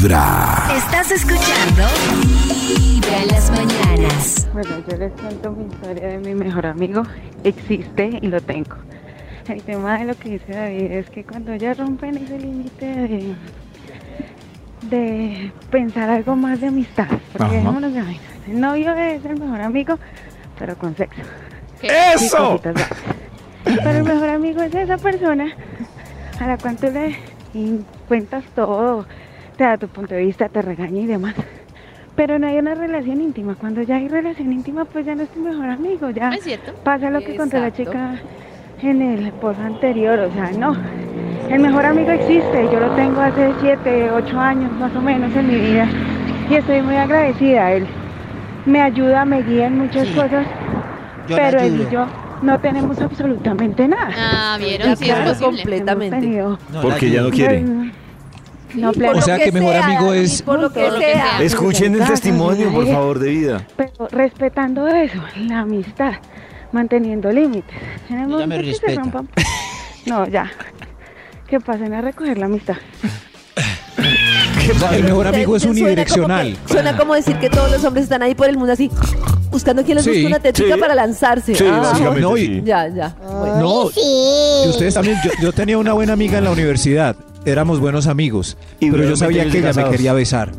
Vibra. Estás escuchando Vibra en las mañanas. Bueno, yo les cuento mi historia de mi mejor amigo. Existe y lo tengo. El tema de lo que dice David es que cuando ya rompen ese límite de, de pensar algo más de amistad, porque dejémonos de vainas. El novio es el mejor amigo, pero con sexo. ¡Eso! Pero el mejor amigo es esa persona a la cual tú le cuentas todo, te da tu punto de vista, te regaña y demás. Pero no hay una relación íntima. Cuando ya hay relación íntima, pues ya no es tu mejor amigo. Ya Es cierto. pasa lo que contó la Exacto. chica en el post anterior. O sea, no. El mejor amigo existe. Yo lo tengo hace 7, 8 años más o menos en mi vida. Y estoy muy agradecida. Él me ayuda, me guía en muchas cosas. Yo pero él y yo no tenemos absolutamente nada. Ah, vieron, sí es posible. completamente. No, Porque la ya no quiere. No, plano. O sea que mejor amigo es- por lo que Por lo que sea. sea. Escuchen el testimonio, por favor, de vida. pero respetando eso, la amistad, manteniendo límites. En el Ella me momento que se respeta. rompan, no, ya, que pasen a recoger la amistad. O sea, el mejor amigo es Suena como unidireccional. que- Suena como decir que todos los hombres están ahí por el mundo así, buscando quién les Sí, busca una tetica sí. para lanzarse. Sí, Ah, no, y- sí. Ya, ya. Bueno. No, y ustedes también. Yo, yo tenía una buena amiga en la universidad. Éramos buenos amigos. Y pero yo sabía 20 que ella me quería besar.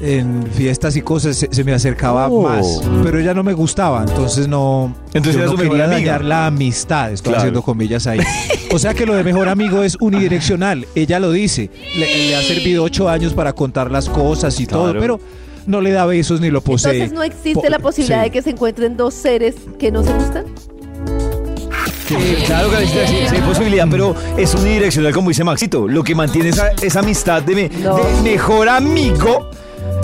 En fiestas y cosas se, se me acercaba Oh. más. Pero ella no me gustaba. Entonces no. Entonces yo no quería dañar la amistad. Estoy Claro. haciendo comillas ahí. O sea que lo de mejor amigo es unidireccional. Ella lo dice. Le, le ha servido ocho años para contar las cosas y todo. Pero no le da besos ni lo posee. Entonces no existe Po- la posibilidad sí. de que se encuentren dos seres que no se gustan. Claro que sí, sí, sí hay posibilidad, pero es unidireccional, como dice Maxito. Lo que mantiene esa, esa amistad de, me- No. de mejor amigo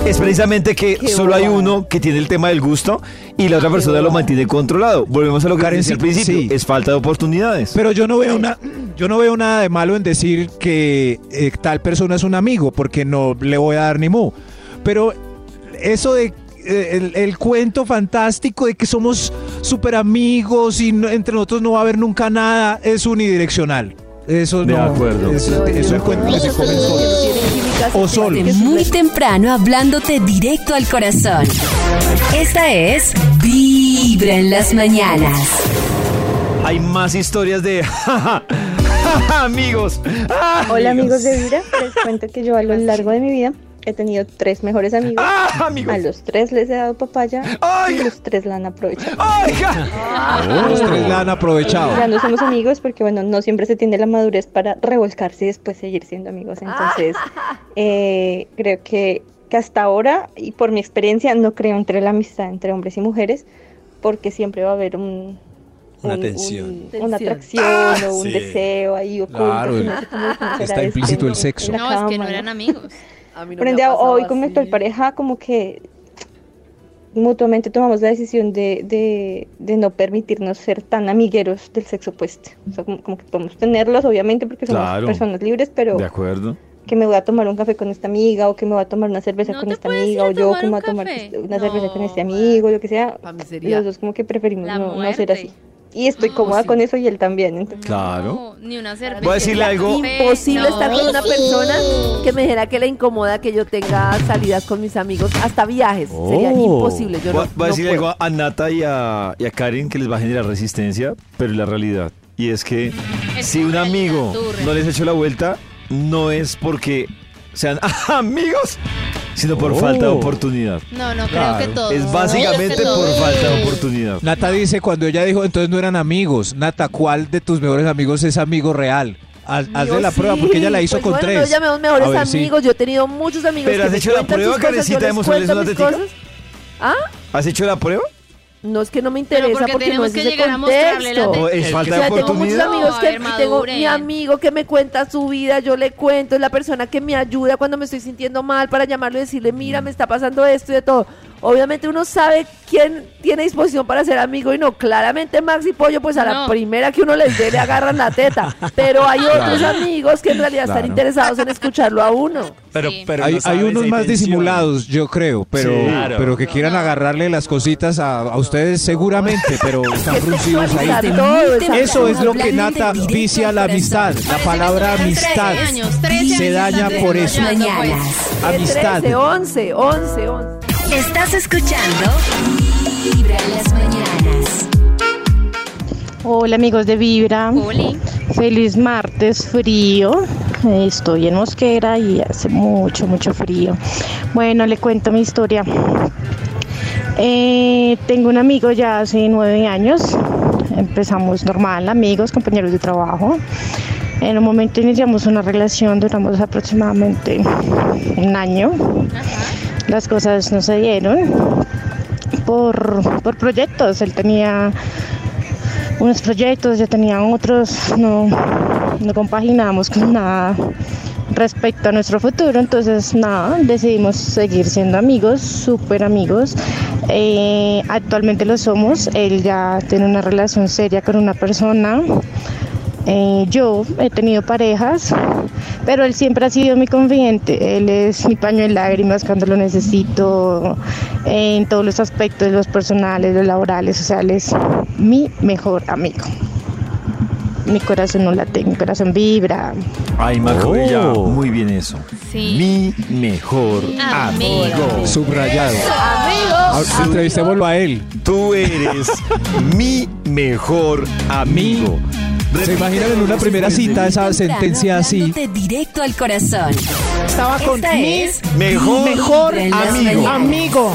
es precisamente que Qué solo hay uno que tiene el tema del gusto y la otra persona lo mantiene controlado. Volvemos a lo que Karen, decía al principio, sí. es falta de oportunidades. Pero yo no veo una, yo no veo nada de malo en decir que eh, tal persona es un amigo, porque no le voy a dar ni mu. Pero eso de el, el cuento fantástico de que somos súper amigos y no- entre nosotros no va a haber nunca nada es unidireccional. Eso De no. acuerdo. Eso, eso es cuento que se comen solos. O solo. Muy temprano hablándote directo al corazón. Esta es Vibra en las mañanas. Hay más historias de amigos. Hola amigos de Vibra, les cuento que yo a lo largo de mi vida he tenido tres mejores amigos. Ah, amigos. A los tres les he dado papaya y Oiga. los tres la han aprovechado. Oiga. Los tres la han aprovechado. Ya no somos amigos porque bueno, no siempre se tiene la madurez para revolcarse y después seguir siendo amigos. Entonces, eh, creo que, que hasta ahora y por mi experiencia no creo entre la amistad entre hombres y mujeres porque siempre va a haber un... Una un- tensión. un- Tensión. una atracción Ah, o un sí. deseo ahí oculto. Claro, no sé está implícito el sexo. No, es que no eran amigos. A mí no Por ha pasado hoy con mi actual pareja como que mutuamente tomamos la decisión de, de, de no permitirnos ser tan amigueros del sexo opuesto. O sea, como, como que podemos tenerlos, obviamente, porque somos Claro. personas libres, pero De acuerdo. que me voy a tomar un café con esta amiga, o que me voy a tomar una cerveza ¿No con esta amiga, o yo que me voy a tomar café? una cerveza con este amigo, lo que sea. Los dos como que preferimos no, no ser así. Y estoy No, cómoda sí. con eso y él también. entonces- Claro. No, ni una cerveza. Voy a decirle algo. Imposible No. estar con una persona que me dijera que le incomoda que yo tenga salidas con mis amigos, hasta viajes. Sería Oh. imposible. Yo voy, no, voy a decirle algo a Nata y a, y a Karen que les va a generar resistencia, pero es la realidad. Y es que Es si un amigo no les echó la vuelta, no es porque sean amigos, sino por Oh. falta de oportunidad. No, no Claro. creo que todos. Es básicamente por todos. falta de oportunidad. Nata dice cuando ella dijo entonces no eran amigos. Nata, ¿cuál de tus mejores amigos es amigo real? Haz, hazle Yo la sí. prueba porque ella la hizo Pues con bueno, tres. No llamemos mejores A ver, sí. amigos. Yo he tenido muchos amigos Pero que has me hecho la prueba, Karencita, cuento una. ¿Ah? ¿Has hecho la prueba? No es que no me Pero interesa porque porque, no es que ese llegar a mostrarle la contexto. ¿O es falta O de sea, tengo muchos amigos No, que ver, tengo mi amigo que me cuenta su vida, yo le cuento, es la persona que me ayuda cuando me estoy sintiendo mal para llamarlo y decirle, mira, me está pasando esto y de todo. Obviamente uno sabe quién tiene disposición para ser amigo y no. Claramente Max y Pollo, pues a la primera que uno les dé le agarran la teta. Pero hay otros amigos que en realidad están interesados en escucharlo a uno. Pero, Sí. pero Hay, no hay unos más disimulados, yo creo, pero, Sí, claro. pero que quieran agarrarle las cositas a, a ustedes seguramente, pero están Que fruncidos ahí. todo Eso es lo que Nata vicia la amistad. La palabra amistad 13 años, 13 se daña por eso. pues. Amistad. 13, 11, 11, 11. Estás escuchando Vibra en las mañanas. Hola amigos de Vibra. Oli. Feliz martes frío. Estoy en Mosquera y hace mucho, mucho frío. Bueno, le cuento mi historia. Eh, tengo un amigo ya hace nueve años. Empezamos normal, amigos, compañeros de trabajo. En un momento iniciamos una relación, duramos aproximadamente un año. Las cosas no se dieron por, por proyectos. Él tenía unos proyectos, yo tenía otros, no, no compaginamos con nada respecto a nuestro futuro, entonces nada, decidimos seguir siendo amigos, súper amigos. Eh, actualmente lo somos, él ya tiene una relación seria con una persona. Eh, yo he tenido parejas, pero él siempre ha sido mi confidente. Él es mi paño de lágrimas cuando lo necesito, eh, en todos los aspectos, los personales, los laborales. O sea, él es mi mejor amigo. Mi corazón no late, mi corazón vibra. Ay, Majo, Oh. muy bien eso. Sí. Mi mejor Amigo. amigo. Subrayado. Amigos. Ah, Entrevistémoslo a él. Tú eres mi mejor amigo. ¿Se imaginan en una primera cita esa sentencia así? Directo al corazón. Estaba con Esta mi es Mejor, mejor amigo. amigo.